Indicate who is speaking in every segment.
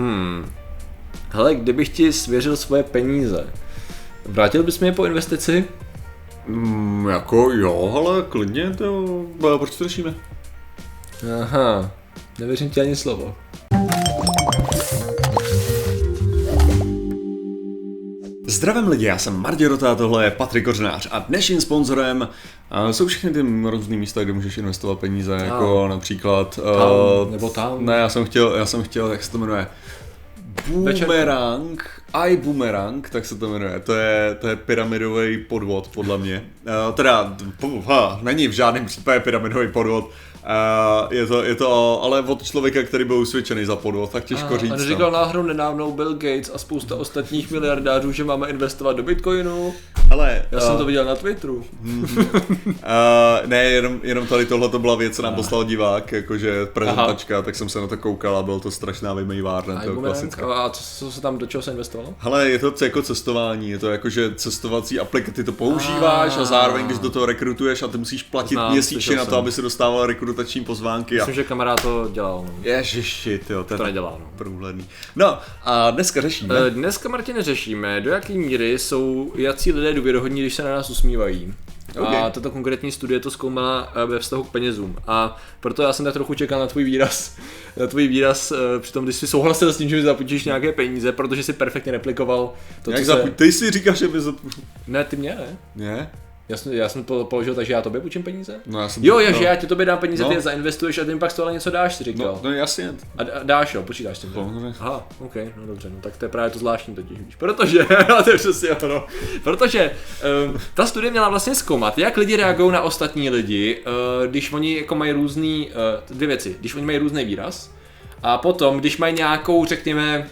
Speaker 1: Hmm. Hele, kdybych ti svěřil svoje peníze, vrátil bys mi je po investici?
Speaker 2: Mm, jako jo, ale klidně to, proč to řešíme?
Speaker 1: Aha, nevěřím ti ani slovo.
Speaker 2: Zdravím lidi, já jsem Martě Rota, tohle je Patrik Kořenář a dnešním sponzorem uh, jsou všechny ty různý místa, kde můžeš investovat peníze,
Speaker 1: Tam.
Speaker 2: jako například...
Speaker 1: Tam,
Speaker 2: Uh,
Speaker 1: nebo tam.
Speaker 2: Ne, já jsem chtěl, já jsem chtěl, jak se to jmenuje? Boomerang, i Boomerang, tak se to jmenuje. To je, to je pyramidový podvod, podle mě. Uh, teda, ha, není v žádném případě pyramidový podvod. Uh, je, to, je to ale od člověka, který byl usvědčený za podvod, tak těžko říct.
Speaker 1: On
Speaker 2: no.
Speaker 1: říkal náhodou nedávno Bill Gates a spousta ostatních miliardářů, že máme investovat do Bitcoinu.
Speaker 2: Ale,
Speaker 1: Já jsem to viděl na Twitteru.
Speaker 2: Uh, ne, jenom, jenom tady tohle to byla věc, co nám poslal divák, jakože prezentačka, Aha. tak jsem se na to koukal a bylo to strašná vymývárna, to klasická.
Speaker 1: A co, co se tam, do čeho se investovalo?
Speaker 2: Hele, je to jako cestování, je to jako, že cestovací aplikace, ty to používáš a zároveň, když do toho rekrutuješ a ty musíš platit
Speaker 1: Znám,
Speaker 2: měsíčně na to, aby si dostával rekrutační pozvánky. A...
Speaker 1: Myslím, že kamarád to dělal. No.
Speaker 2: Ježiši, tyjo, to,
Speaker 1: To nedělá, no.
Speaker 2: průhledný. No a dneska řešíme.
Speaker 1: Eh, Dneska, Martine, řešíme, do jaké míry jsou jací lidé důvěrohodní, když se na nás usmívají. A
Speaker 2: Ok.
Speaker 1: tato konkrétní studie to zkoumala eh, ve vztahu k penězům. A proto já jsem tak trochu čekal na tvůj výraz, na tvůj výraz eh, při tom, když jsi souhlasil s tím, že mi zapůjčíš nějaké peníze, protože si perfektně replikoval to,
Speaker 2: Jak
Speaker 1: co se...
Speaker 2: zapu... Ty si říkáš, že by zapu...
Speaker 1: Ne, ty mě ne.
Speaker 2: Ne?
Speaker 1: Já jsem, já jsem to položil tak, že já tobě půjčím peníze?
Speaker 2: No já jsem...
Speaker 1: Jo, je,
Speaker 2: no.
Speaker 1: že já ti tobě dám peníze,
Speaker 2: No.
Speaker 1: ty je zainvestuješ a ty pak z toho něco dáš, si říkal.
Speaker 2: No, no jasně.
Speaker 1: A, a dáš jo, počítáš s tím.
Speaker 2: Samozřejmě.
Speaker 1: Aha, ok, no dobře, no tak to je právě to zvláštní totiž, víš. Protože, a to je přesně ono, protože um, ta studie měla vlastně zkoumat, jak lidi reagují na ostatní lidi, uh, když oni jako mají různý, uh, dvě věci, když oni mají různý výraz, a potom, když mají nějakou, řekněme,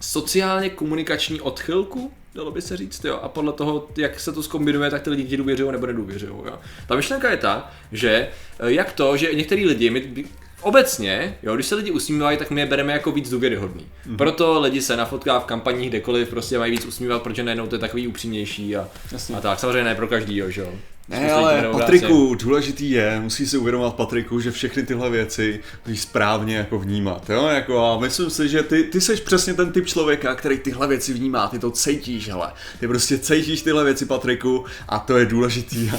Speaker 1: sociálně komunikační odchylku, dalo by se říct, jo, a podle toho, jak se to zkombinuje, tak ty lidi ti důvěřují nebo nedůvěřují, jo. Ta myšlenka je ta, že eh, jak to, že některý lidi, my, obecně, jo, když se lidi usmívají, tak my je bereme jako víc důvěryhodný.
Speaker 2: Mhm.
Speaker 1: Mm-hmm. Proto lidi se nafotká v kampaních kdekoliv, prostě mají víc usmívat, protože najednou to je takový upřímnější a,
Speaker 2: Jasně.
Speaker 1: a tak, samozřejmě ne pro každý, jo, že jo.
Speaker 2: Ne, ale. Patriku, důležitý je, musí si uvědomovat Patriku, že všechny tyhle věci musíš správně jako vnímat, jo, jako a myslím si, že ty, ty seš přesně ten typ člověka, který tyhle věci vnímá, ty to cítíš, hele, ty prostě cítíš tyhle věci, Patriku, a to je důležitý.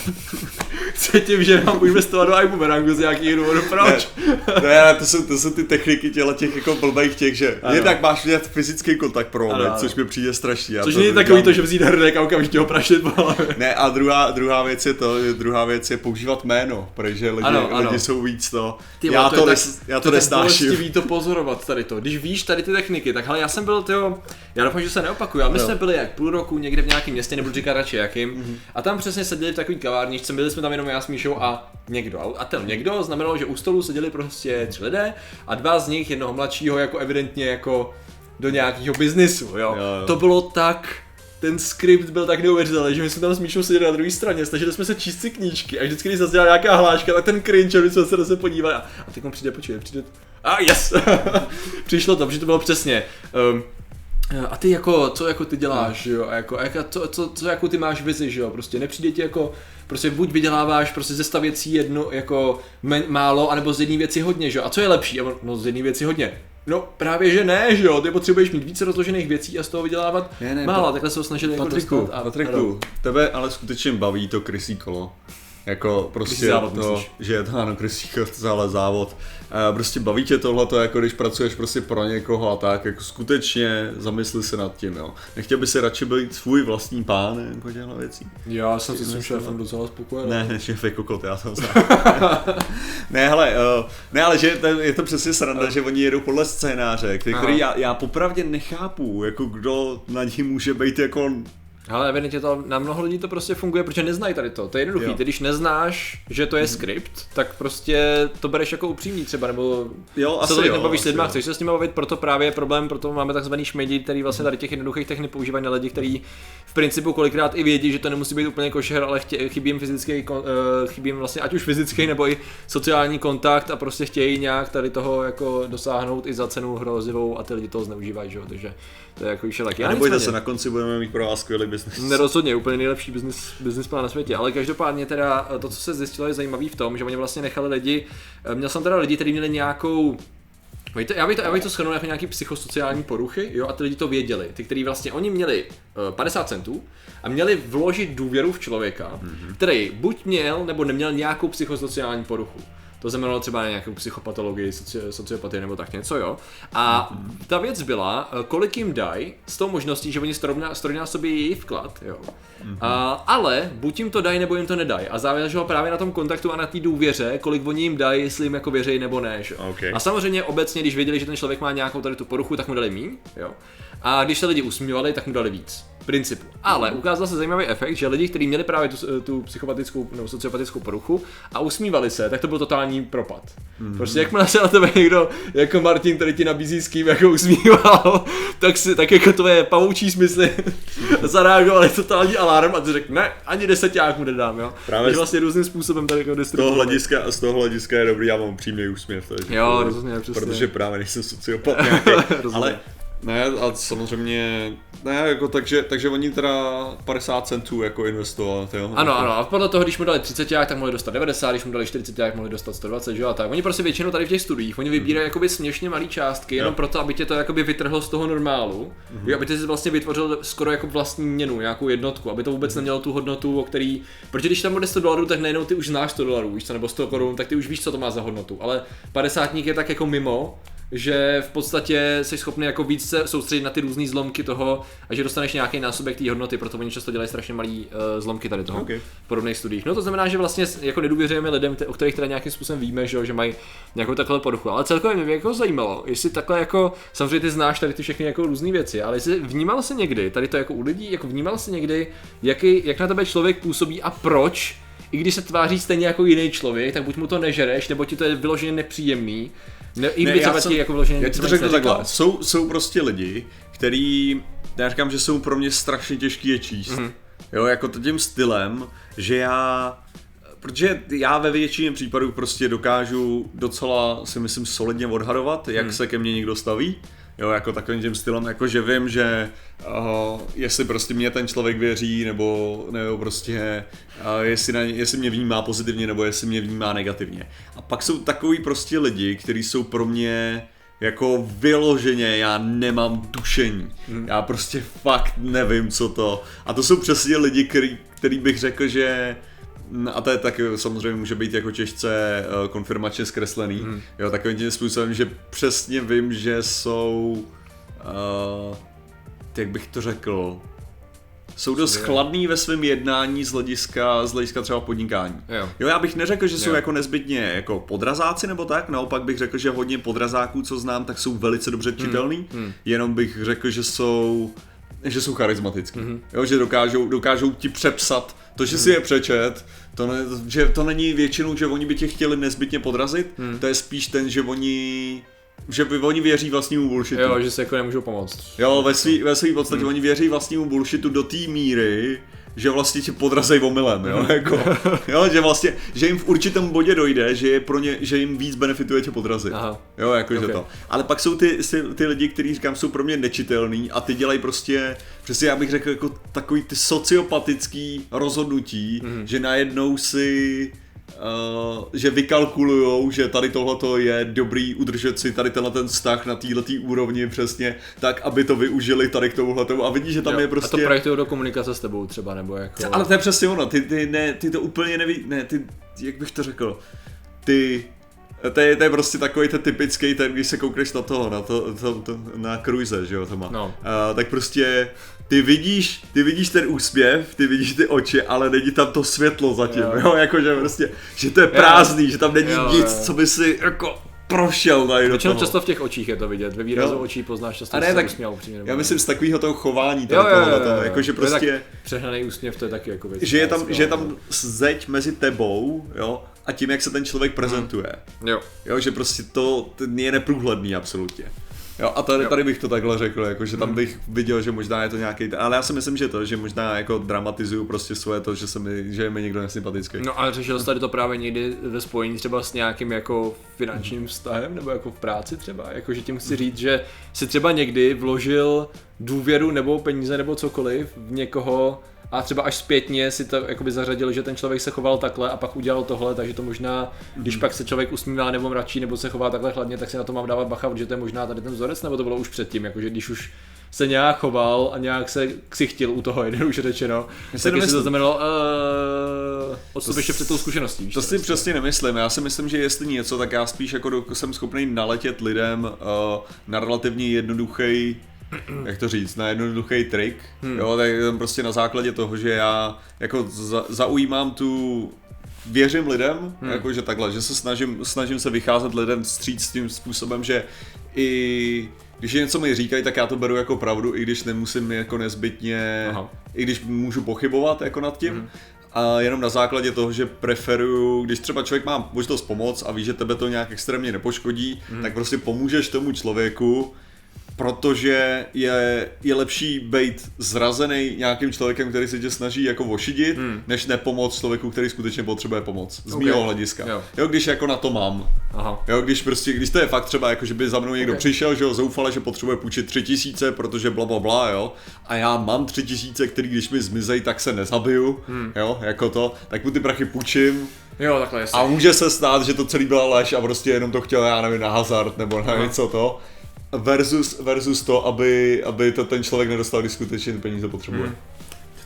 Speaker 1: Cítím, že mám investovat do iBoomerangu z nějakých důvodů, proč?
Speaker 2: ne, to jsou, to jsou ty techniky těle těch jako blbých těch, že
Speaker 1: Ano.
Speaker 2: jednak máš vidět fyzický kontakt pro moment, což mi přijde strašný. já
Speaker 1: Což není takový to, že vzít hrnek a okamžitě ho prašit po.
Speaker 2: Ne, a druhá, druhá věc je to, druhá věc je používat jméno, protože lidi,
Speaker 1: Ano, ano.
Speaker 2: lidi jsou víc to,
Speaker 1: Ty
Speaker 2: já, to,
Speaker 1: je
Speaker 2: nes, já to
Speaker 1: tak
Speaker 2: nesnáším.
Speaker 1: to pozorovat tady to. Když víš tady ty techniky, tak hele, já jsem byl, tyjo, já doufám, že se neopakuju, a my
Speaker 2: Jo.
Speaker 1: jsme byli jak půl roku někde v nějakém městě, nebudu říkat radši jakým,
Speaker 2: Mhm.
Speaker 1: a tam přesně seděli v takový kavárničce, byli jsme tam jenom já s Míšou a někdo. A ten někdo znamenalo, že u stolu seděli prostě tři lidé a dva z nich, jednoho mladšího, jako evidentně jako do nějakého biznisu, jo.
Speaker 2: Jo, jo.
Speaker 1: To bylo tak ten skript byl tak neuvěřitelný, že my jsme tam s Míšou seděli na druhé straně, snažili jsme se číst si knížky a vždycky, když zazněla nějaká hláška, tak ten cringe, my jsme se zase podívali a, a teď on přijde, počkej, přijde, a yes, přišlo to, protože to bylo přesně, um, a ty jako, co jako ty děláš, jo, a jako, a jako co, co, co, jako ty máš vizi, že jo, prostě nepřijde ti jako, prostě buď vyděláváš prostě ze sta věcí jedno, jako men, málo, anebo z jedné věci hodně, že jo, a co je lepší, no z jedné věci hodně, No právě že ne, že jo, ty potřebuješ mít více rozložených věcí a z toho vydělávat
Speaker 2: Ne, ne,
Speaker 1: málo,
Speaker 2: Pa-
Speaker 1: takhle se ho snažili jako
Speaker 2: Patriku, Patriku, tebe ale skutečně baví to krysí kolo. Jako prostě
Speaker 1: závod,
Speaker 2: to,
Speaker 1: myslíš?
Speaker 2: že je to ano, krysí kolo, ale závod. A prostě baví tě tohleto, jako když pracuješ prostě pro někoho a tak, jako skutečně zamysli se nad tím, jo. Nechtěl by si radši být svůj vlastní pán, jako těchto věcí?
Speaker 1: Já jsem se svým šéfem docela spokojený.
Speaker 2: Ne, šéf je kokot, já to ne, hele, uh, ne, ale že to, je to přesně sranda, že oni jedou podle scénáře, který, který já, já popravdě nechápu, jako kdo na ní může být jako
Speaker 1: Ale evidentně to na mnoho lidí to prostě funguje, protože neznají tady to. To je.
Speaker 2: Mhm.
Speaker 1: Ty když neznáš, že to je skript, tak prostě to bereš jako upřímný třeba, nebo
Speaker 2: Jo,
Speaker 1: se
Speaker 2: asi jo,
Speaker 1: nebavíš s
Speaker 2: jo.
Speaker 1: chceš se s nimi bavit, proto právě je problém, proto máme takzvaný šmejdi, který vlastně tady těch jednoduchých technik používají na lidi, kteří v principu kolikrát i vědí, že to nemusí být úplně košer, ale chtě, chybí jim fyzický, eh, chybí jim vlastně ať už fyzický nebo i sociální kontakt a prostě chtějí nějak tady toho jako dosáhnout i za cenu hrozivou a ty lidi toho zneužívají, že jo, takže to je jako všelak.
Speaker 2: A nebojte se, na konci budeme mít pro vás skvělý biznis.
Speaker 1: Nerozhodně, úplně nejlepší business, business plán na světě, ale každopádně teda eh, to, co se zjistilo, je zajímavý v tom, že oni vlastně nechali lidi, eh, měl jsem teda lidi, kteří měli nějakou Víte, já bych to, já bych to shrnul jako nějaký psychosociální poruchy, jo, a ty lidi to věděli. Ty, kteří vlastně, oni měli uh, 50 centů a měli vložit důvěru v člověka, mm-hmm. který buď měl nebo neměl nějakou psychosociální poruchu. To znamenalo třeba nějakou psychopatologii, soci, sociopatii nebo tak něco, jo. A mm-hmm. ta věc byla, eh, kolik jim dají s tou možností, že oni strojnásobí její vklad, jo. Mm-hmm. A, ale buď jim to dají, nebo jim to nedají. A záleželo právě na tom kontaktu a na té důvěře, kolik oni jim dají, jestli jim jako věří nebo ne. Že?
Speaker 2: Okay.
Speaker 1: A samozřejmě obecně, když věděli, že ten člověk má nějakou tady tu poruchu, tak mu dali míň, jo. A když se lidi usmívali, tak mu dali víc principu. Ale ukázal se zajímavý efekt, že lidi, kteří měli právě tu, tu psychopatickou nebo sociopatickou poruchu a usmívali se, tak to byl totální propad. Mm-hmm. Prostě jakmile se na tebe někdo, jako Martin, který ti nabízí s kým jako usmíval, tak, si, tak jako tvoje pavoučí smysly zareagovali totální alarm a ty řekl, ne, ani deseták mu nedám, jo. Právě Takže vlastně různým způsobem tady jako
Speaker 2: z toho hlediska, z toho hlediska je dobrý, já mám přímý úsměv. Takže
Speaker 1: jo, rozumím, přesně.
Speaker 2: Protože právě nejsem sociopat nějaký, ale ne, a samozřejmě, ne, jako takže, takže oni teda 50 centů jako investovali, jo?
Speaker 1: Ano, ano, a podle toho, když mu dali 30, tak mohli dostat 90, když mu dali 40, tak mohli dostat 120, že jo, a tak. Oni prostě většinou tady v těch studiích, oni vybírají hmm. jakoby směšně malé částky, jenom jo. proto, aby tě to jakoby vytrhlo z toho normálu, hmm. aby ty si vlastně vytvořil skoro jako vlastní měnu, nějakou jednotku, aby to vůbec hmm. nemělo tu hodnotu, o který, protože když tam bude 100 dolarů, tak najednou ty už znáš 100 dolarů, víš co, nebo 100 korun, tak ty už víš, co to má za hodnotu, ale 50 je tak jako mimo, že v podstatě jsi schopný jako víc se soustředit na ty různé zlomky toho a že dostaneš nějaký násobek té hodnoty, proto oni často dělají strašně malý uh, zlomky tady toho okay. v podobných studiích. No to znamená, že vlastně jako nedůvěřujeme lidem, o kterých teda nějakým způsobem víme, že, že mají nějakou takhle poruchu. Ale celkově mě jako zajímalo, jestli takhle jako, samozřejmě ty znáš tady ty všechny jako různé věci, ale jestli vnímal se někdy, tady to jako u lidí, jako vnímal se někdy, jaký, jak na tebe člověk působí a proč, i když se tváří stejně jako jiný člověk, tak buď mu to nežereš, nebo ti to je vyloženě nepříjemný, ne, i ne, já, jsem, jako vloženě,
Speaker 2: já ti to řeknu takhle, jsou, jsou prostě lidi, který, já říkám, že jsou pro mě strašně těžký je číst. Mm-hmm. Jo, jako tím stylem, že já protože já ve většině případů prostě dokážu docela si myslím solidně odhadovat, jak hmm. se ke mně někdo staví. Jo, jako takovým tím stylem, jako že vím, že uh, jestli prostě mě ten člověk věří, nebo, nebo prostě uh, jestli, na, jestli mě vnímá pozitivně, nebo jestli mě vnímá negativně. A pak jsou takový prostě lidi, kteří jsou pro mě jako vyloženě já nemám tušení. Hmm. Já prostě fakt nevím, co to. A to jsou přesně lidi, který, který bych řekl, že a to je taky samozřejmě může být jako těžce uh, konfirmačně zkreslený, hmm. jo, takovým tím způsobem, že přesně vím, že jsou, uh, jak bych to řekl, jsou dost chladný ve svém jednání z hlediska, z hlediska třeba podnikání.
Speaker 1: Jo.
Speaker 2: jo, já bych neřekl, že jsou jo. jako nezbytně jako podrazáci nebo tak, naopak bych řekl, že hodně podrazáků, co znám, tak jsou velice dobře hmm. čitelný, hmm. Hmm. jenom bych řekl, že jsou že jsou charismatický. Mm-hmm. Jo, že dokážou, dokážou ti přepsat to, že mm. si je přečet, to, ne, že to není většinou, že oni by tě chtěli nezbytně podrazit, mm. to je spíš ten, že oni že by oni věří vlastnímu bullshitu.
Speaker 1: Jo, že se jako nemůžou pomoct.
Speaker 2: Jo, ve svý, ve svý podstatě mm. oni věří vlastnímu bullshitu do té míry, že vlastně tě podrazejí omylem, jo, mhm. jako, jo, že vlastně, že jim v určitém bodě dojde, že je pro ně, že jim víc benefituje tě podrazit, Aha. jo, jako, okay. že to. Ale pak jsou ty, ty, ty lidi, kteří říkám, jsou pro mě nečitelný a ty dělají prostě, přesně já bych řekl, jako takový ty sociopatický rozhodnutí, mm. že najednou si Uh, že vykalkulujou, že tady tohleto je dobrý udržet si tady tenhle ten vztah na této úrovni přesně tak, aby to využili tady k tomuhle a vidíš, že tam jo, je prostě...
Speaker 1: A to projektují do komunikace s tebou třeba, nebo jako...
Speaker 2: Ale to je přesně ono, ty, ty, ne, ty to úplně neví, ne, ty, jak bych to řekl, ty to je, to je prostě takový ten typický, ten, když se koukneš na toho, na, to, to, to na cruise, že jo, to má.
Speaker 1: No.
Speaker 2: Uh, tak prostě ty vidíš, ty vidíš ten úsměv, ty vidíš ty oči, ale není tam to světlo zatím, jo, jo jakože prostě, že to je prázdný, jo. že tam není jo, nic, jo. co by si jako prošel tady
Speaker 1: Většinou často v těch očích je to vidět, ve výrazu jo. očí poznáš často,
Speaker 2: a ne, tak, usměl upřímně. Já myslím z takového toho chování, jo, jo, jo, jo,
Speaker 1: jako,
Speaker 2: že prostě...
Speaker 1: Přehnaný úsměv, to je taky jako věc.
Speaker 2: Že je tam, že je tam zeď mezi tebou, jo, a tím, jak se ten člověk prezentuje.
Speaker 1: Hmm. Jo.
Speaker 2: Jo, že prostě to, to je neprůhledný absolutně. Jo, a tady, tady bych to takhle řekl, jako, že tam hmm. bych viděl, že možná je to nějaký, ale já si myslím, že to, že možná jako dramatizuju prostě svoje to, že, se mi, že je mi někdo nesympatický.
Speaker 1: No a řešil jsi tady to právě někdy ve spojení třeba s nějakým jako finančním vztahem, nebo jako v práci třeba, jako že tím chci říct, že si třeba někdy vložil důvěru nebo peníze nebo cokoliv v někoho, a třeba až zpětně si to jakoby zařadil, že ten člověk se choval takhle a pak udělal tohle, takže to možná, když pak se člověk usmívá nebo mračí nebo se chová takhle chladně, tak si na to mám dávat bacha, protože to je možná tady ten vzorec, nebo to bylo už předtím, jakože když už se nějak choval a nějak se ksichtil u toho, už řečeno,
Speaker 2: si
Speaker 1: tak jestli to znamenalo uh, odstup ještě před tou zkušeností. víš
Speaker 2: To si
Speaker 1: prostě.
Speaker 2: přesně nemyslím. Já si myslím, že jestli něco, tak já spíš jako do, jsem schopný naletět lidem uh, na relativně jednoduchý jak to říct, na jednoduchý trik, hmm. jo, tak jenom prostě na základě toho, že já jako za, zaujímám tu věřím lidem, hmm. jako že takhle, že se snažím, snažím se vycházet lidem vstříc tím způsobem, že i když je něco mi říkají, tak já to beru jako pravdu, i když nemusím jako nezbytně,
Speaker 1: Aha.
Speaker 2: i když můžu pochybovat jako nad tím. Hmm. A jenom na základě toho, že preferuju, když třeba člověk má možnost pomoct a ví, že tebe to nějak extrémně nepoškodí, hmm. tak prostě pomůžeš tomu člověku, protože je, je lepší být zrazený nějakým člověkem, který se tě snaží jako ošidit, hmm. než nepomoc člověku, který skutečně potřebuje pomoc. Z
Speaker 1: Ok.
Speaker 2: mého hlediska.
Speaker 1: Jo.
Speaker 2: jo, když jako na to mám.
Speaker 1: Aha.
Speaker 2: Jo, když prostě, když to je fakt třeba, jako že by za mnou někdo
Speaker 1: Ok.
Speaker 2: okay. přišel, že ho zoufale, že potřebuje půjčit tři tisíce, protože bla bla bla, jo, a já mám tři tisíce, který když mi zmizej, tak se nezabiju, hmm. jo, jako to, tak mu ty prachy půjčím
Speaker 1: Jo, takhle jasně.
Speaker 2: a může se stát, že to celý byla lež a prostě jenom to chtěl, já nevím, na hazard nebo na
Speaker 1: Aha.
Speaker 2: něco to, versus, versus to, aby, aby to ten člověk nedostal, když skutečně ty peníze potřebuje.
Speaker 1: Hmm.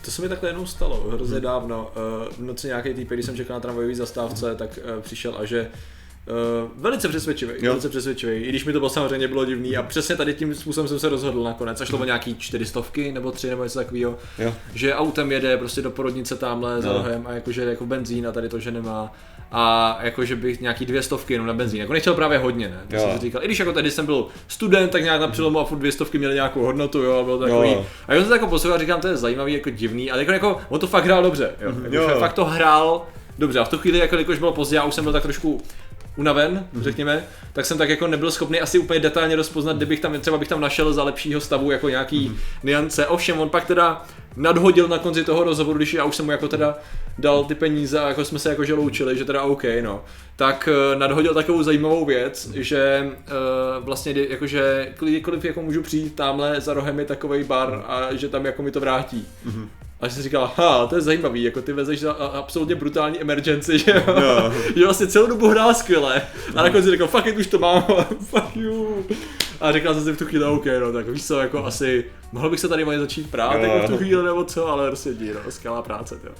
Speaker 1: To se mi takhle jednou stalo, hrozně dávno. Eh, V noci nějaký týpek, když jsem čekal na tramvajové zastávce, tak eh, přišel a že Uh, velice přesvědčivý,
Speaker 2: Jo.
Speaker 1: velice přesvědčivý, i když mi to bylo samozřejmě bylo divný a přesně tady tím způsobem jsem se rozhodl nakonec, a šlo o nějaký čtyřistovky nebo tři nebo něco takového, že autem jede prostě do porodnice tamhle za rohem a jakože jako benzín a tady to, že nemá. A jakože bych nějaký dvě stovky jenom na benzín, jako nechtěl právě hodně, ne, to
Speaker 2: Jo.
Speaker 1: jsem si říkal, i když jako tady jsem byl student, tak nějak na přelomu a furt dvě stovky měly nějakou hodnotu, jo, a bylo to takový,
Speaker 2: jo.
Speaker 1: a já jsem to jako poslouchal říkám, to je zajímavý, jako divný, ale jako, jako on to fakt hrál dobře, jo, jako,
Speaker 2: Jo, jo.
Speaker 1: fakt to hrál dobře. A v tu chvíli, jako, jakož bylo pozdě, já už jsem byl tak trošku unaven, řekněme, tak jsem tak jako nebyl schopný asi úplně detailně rozpoznat, kdybych tam, třeba bych tam našel za lepšího stavu jako nějaký niance. Ovšem, on pak teda nadhodil na konci toho rozhovoru, když já už jsem mu jako teda dal ty peníze a jako jsme se jakože loučili, že teda OK, no. Tak eh, nadhodil takovou zajímavou věc, že uh, vlastně jakože kdykoliv jako můžu přijít tamhle za rohem je takový bar a že tam jako mi to vrátí. A si říkal, ha, to je zajímavý, jako ty vezeš za absolutně brutální emergency, že jo?
Speaker 2: Jo.
Speaker 1: že vlastně celou dobu hrál skvěle. A nakonec si řekl, fuck it, už to mám, fuck you. A říkal jsem si v tu chvíli, OK, no, tak víš co, jako asi, mohl bych se tady mají začít prát,
Speaker 2: Jo.
Speaker 1: jako v tu chvíli nebo co, ale prostě dí, no, skvělá práce, jo.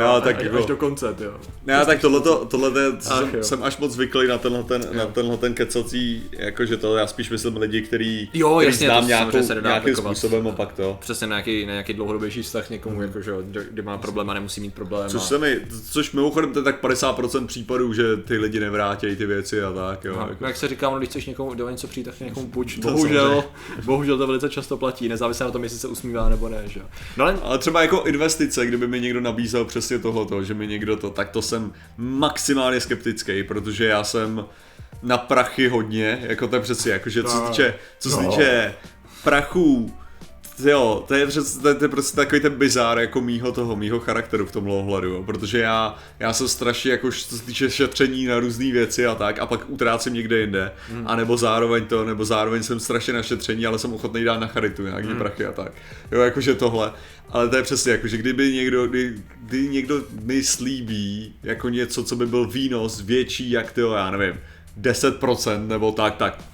Speaker 2: Jo, tak
Speaker 1: až,
Speaker 2: jako-
Speaker 1: až do konce, jo.
Speaker 2: Ne, tak tohleto, tohle je,
Speaker 1: Ach,
Speaker 2: jsem,
Speaker 1: jo.
Speaker 2: jsem až moc zvyklý na tenhle ten, na
Speaker 1: Jo.
Speaker 2: tenhle ten kecací, jakože to já spíš myslím lidi, který,
Speaker 1: Jo,
Speaker 2: který
Speaker 1: jasně,
Speaker 2: znám
Speaker 1: to
Speaker 2: nějakou,
Speaker 1: se nedá
Speaker 2: nějakým
Speaker 1: aplikovat.
Speaker 2: způsobem a pak to.
Speaker 1: Přesně na nějaký, na nějaký dlouhodobější vztah někomu, jako, že, jo, kdy- má problém a nemusí mít problém.
Speaker 2: Což
Speaker 1: a...
Speaker 2: se mi, což mimochodem to je tak 50% případů, že ty lidi nevrátějí ty věci a tak, jo.
Speaker 1: Aha,
Speaker 2: jako.
Speaker 1: no, jak se říká, no, když chceš někomu do něco přijít, tak si někomu půjč. Bohužel, bohužel to velice často platí, nezávisle na tom, jestli se usmívá nebo ne, že jo. No ale
Speaker 2: Ale třeba jako investice, kdyby mi někdo nabízel přesně tohleto, že mi někdo to, tak to jsem maximálně skeptický, protože já jsem na prachy hodně, jako to je přesně, jakože co se
Speaker 1: No.
Speaker 2: týče, co se
Speaker 1: No.
Speaker 2: týče prachů, Jo, to je, přes, to, je, to je prostě takový ten bizár jako mýho toho, mýho charakteru v tomhle ohledu, jo. protože já, já jsem strašně jako, co se týče šetření na různé věci a tak, a pak utrácím někde jinde, hmm. a nebo zároveň to, nebo zároveň jsem strašně na šetření, ale jsem ochotný dát na charitu nějaký hmm. prachy a tak. Jo, jakože tohle. Ale to je přesně jako, že kdyby někdo, kdy, kdy někdo mi slíbí jako něco, co by byl výnos větší jak ty, já nevím, 10% nebo tak, tak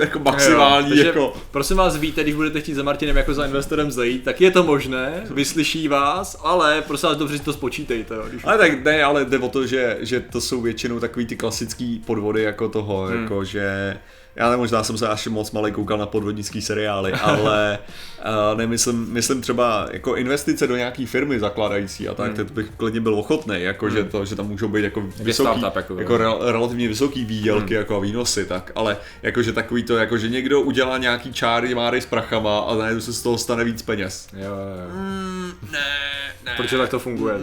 Speaker 2: jako maximální,
Speaker 1: takže,
Speaker 2: jako
Speaker 1: Prosím vás, víte, když budete chtít za Martinem jako za investorem zajít, tak je to možné, vyslyší vás, ale prosím vás, dobře si to spočítejte. Jo, když...
Speaker 2: Ale tak ne, ale jde o to, že, že to jsou většinou takový ty klasický podvody jako toho, hmm. jako že já ne, možná jsem se až moc malý koukal na podvodnický seriály, ale uh, nemyslím, myslím třeba jako investice do nějaký firmy zakládající a tak, hmm. to bych klidně byl ochotný, jako že to, že tam můžou být jako vysoký,
Speaker 1: startup, jako,
Speaker 2: jako re, relativně vysoký výdělky jako a výnosy, tak, ale jakože takový to, jako že někdo udělá nějaký čáry, máry s prachama a najednou se z toho stane víc peněz.
Speaker 1: Jo, jo.
Speaker 2: Mm, ne, ne.
Speaker 1: Protože tak to funguje.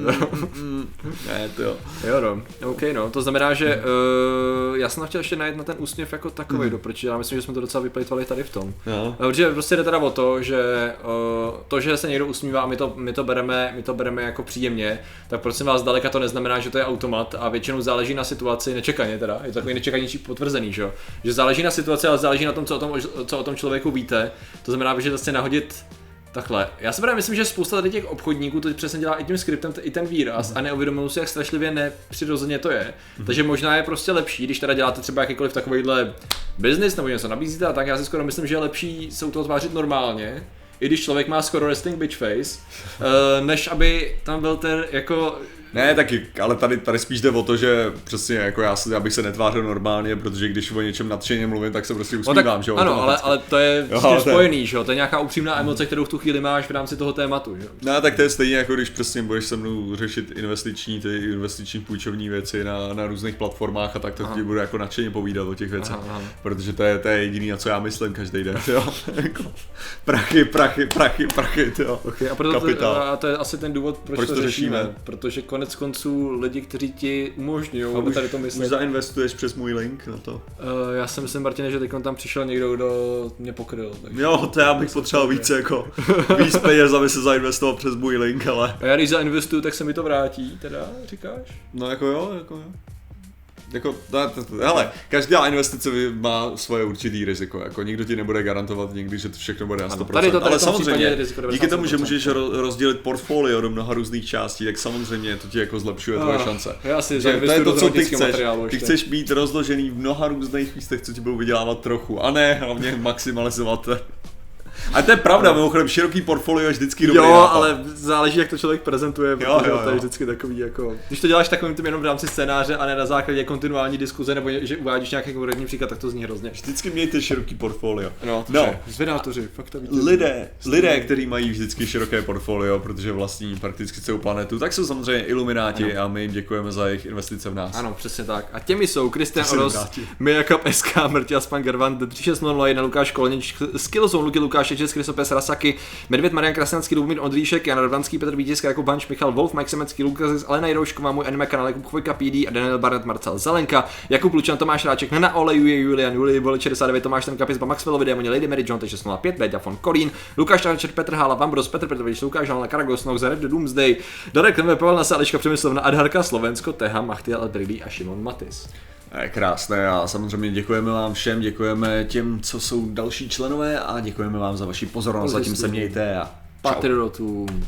Speaker 2: Mm, ne, to jo.
Speaker 1: jo, no. OK, no. To znamená, že uh, já jsem chtěl ještě najít na ten úsměv jako takový, hmm. protože já myslím, že jsme to docela vyplejtvali tady v tom.
Speaker 2: No.
Speaker 1: Eh, Protože prostě jde teda o to, že uh, to, že se někdo usmívá a my to, my, to bereme, my to bereme jako příjemně, tak prosím vás, daleka to neznamená, že to je automat a většinou záleží na situaci, nečekaně teda, je to takový nečekanější potvrzený, že jo? Že záleží na situaci, ale záleží na tom, co o tom, co o tom člověku víte. To znamená, že zase nahodit Takhle, já si právě myslím, že spousta tady těch obchodníků to přesně dělá i tím skriptem, i ten výraz a neuvědomují si, jak strašlivě nepřirozeně to je. Takže možná je prostě lepší, když teda děláte třeba jakýkoliv takovýhle business nebo něco nabízíte a tak, já si skoro myslím, že je lepší se u toho tvářit normálně, i když člověk má skoro resting bitch face, uh, než aby tam byl ten jako
Speaker 2: Ne, taky, ale tady, tady spíš jde o to, že přesně jako já, se, já bych se netvářil normálně, protože když o něčem nadšeně mluvím, tak se prostě
Speaker 1: No
Speaker 2: usmívám,
Speaker 1: tak,
Speaker 2: že jo?
Speaker 1: ano, ale, ale to je
Speaker 2: Jo, ale
Speaker 1: spojený, že jo? To je nějaká upřímná emoce, kterou v tu chvíli máš v rámci toho tématu, že jo?
Speaker 2: No tak to je stejně jako když přesně budeš se mnou řešit investiční, ty investiční půjčovní věci na, na různých platformách a tak to ti budu jako nadšeně povídat o těch věcech.
Speaker 1: Aha, aha.
Speaker 2: Protože to je, to je jediný, na co já myslím každý den, jo. Jako prachy, prachy, prachy, prachy, jo.
Speaker 1: Okay, a, proto to, a to je asi ten důvod, proč,
Speaker 2: Proč
Speaker 1: to,
Speaker 2: to
Speaker 1: řešíme.
Speaker 2: řešíme?
Speaker 1: Protože konec konců lidi, kteří ti umožňují
Speaker 2: A už,
Speaker 1: tady to
Speaker 2: už
Speaker 1: myslet.
Speaker 2: zainvestuješ přes můj link na to?
Speaker 1: Uh, já si myslím, Martine, že teď tam přišel někdo, kdo mě pokryl. Takže.
Speaker 2: Jo, to já bych potřeboval víc jako víc peněz, aby se zainvestoval přes můj link, ale
Speaker 1: A já když zainvestuju, tak se mi to vrátí, teda, říkáš?
Speaker 2: no jako jo, jako jo. Jako, to, to, to, hele, každá investice má svoje určitý riziko, jako nikdo ti nebude garantovat nikdy, že to všechno bude na 100%.
Speaker 1: Ano, tady to- tady
Speaker 2: ale samozřejmě, díky tomu, že
Speaker 1: 97%.
Speaker 2: můžeš ro- rozdělit portfolio do mnoha různých částí, tak samozřejmě to ti jako zlepšuje tvoje
Speaker 1: Ah,
Speaker 2: šance.
Speaker 1: já si
Speaker 2: Že to je to, co ty chceš. Ty chceš být rozložený v mnoha různých místech, co ti budou vydělávat trochu, a ne hlavně maximalizovat. A to je pravda, mimochodem, široký portfolio je vždycky dobrý
Speaker 1: Jo,
Speaker 2: nápad.
Speaker 1: ale záleží, jak to člověk prezentuje, protože
Speaker 2: jo,
Speaker 1: to je
Speaker 2: jo.
Speaker 1: vždycky takový jako... Když to děláš takovým tím jenom v rámci scénáře a ne na základě kontinuální diskuze, nebo že uvádíš nějaký konkrétní příklad, tak to zní hrozně.
Speaker 2: Vždycky mějte široký portfolio.
Speaker 1: No,
Speaker 2: No.
Speaker 1: no. zvědátoři, fakt to víte.
Speaker 2: Lidé, lidé, kteří mají vždycky široké portfolio, protože vlastní prakticky celou planetu, tak jsou samozřejmě ilumináti a my jim děkujeme za jejich investice v nás.
Speaker 1: Ano, přesně tak. A těmi jsou Kristian
Speaker 2: To
Speaker 1: Oros. Mijakap SK, Mrtia Spangervan, 3601, Lukáš Kolenič, Skillzone, Luky Lukáš, Čes, Krysopes Rasaky, Medvěd Marian Krasnanský, Lubomír Ondříšek, Jan Radvanský, Petr Vítězka, Jakub Banč, Michal Wolf, Mike Semecký, Lukas, Alena Jiroušková, můj anime kanál, Jakub Chvojka, PD a Daniel Barnett, Marcel Zelenka, Jakub Lučan, Tomáš Ráček, Nena Olejuje, Julian Juli, Vole 69, Tomáš Tenka, Pizba, Maxwellovi, Démoně, Lady Mary John, 605, Béďa von Korín, Lukáš Tarčer, Petr Hála, Vambros, Petr Petrovič, Lukáš Halna, Karagos, Zarev, Doomsday, Darek Neme, Pavel Nasálečka, Přemyslovna, Adharka, Slovensko, Teha, Machtiel, Adrilí a Šimon Matis.
Speaker 2: Krásné a samozřejmě děkujeme vám všem, děkujeme těm, co jsou další členové a děkujeme vám za vaši pozornost, zatím se mějte a čau.
Speaker 1: Patriotům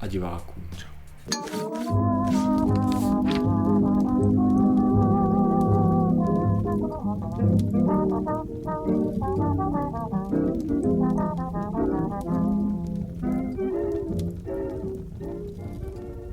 Speaker 1: a divákům. Čau.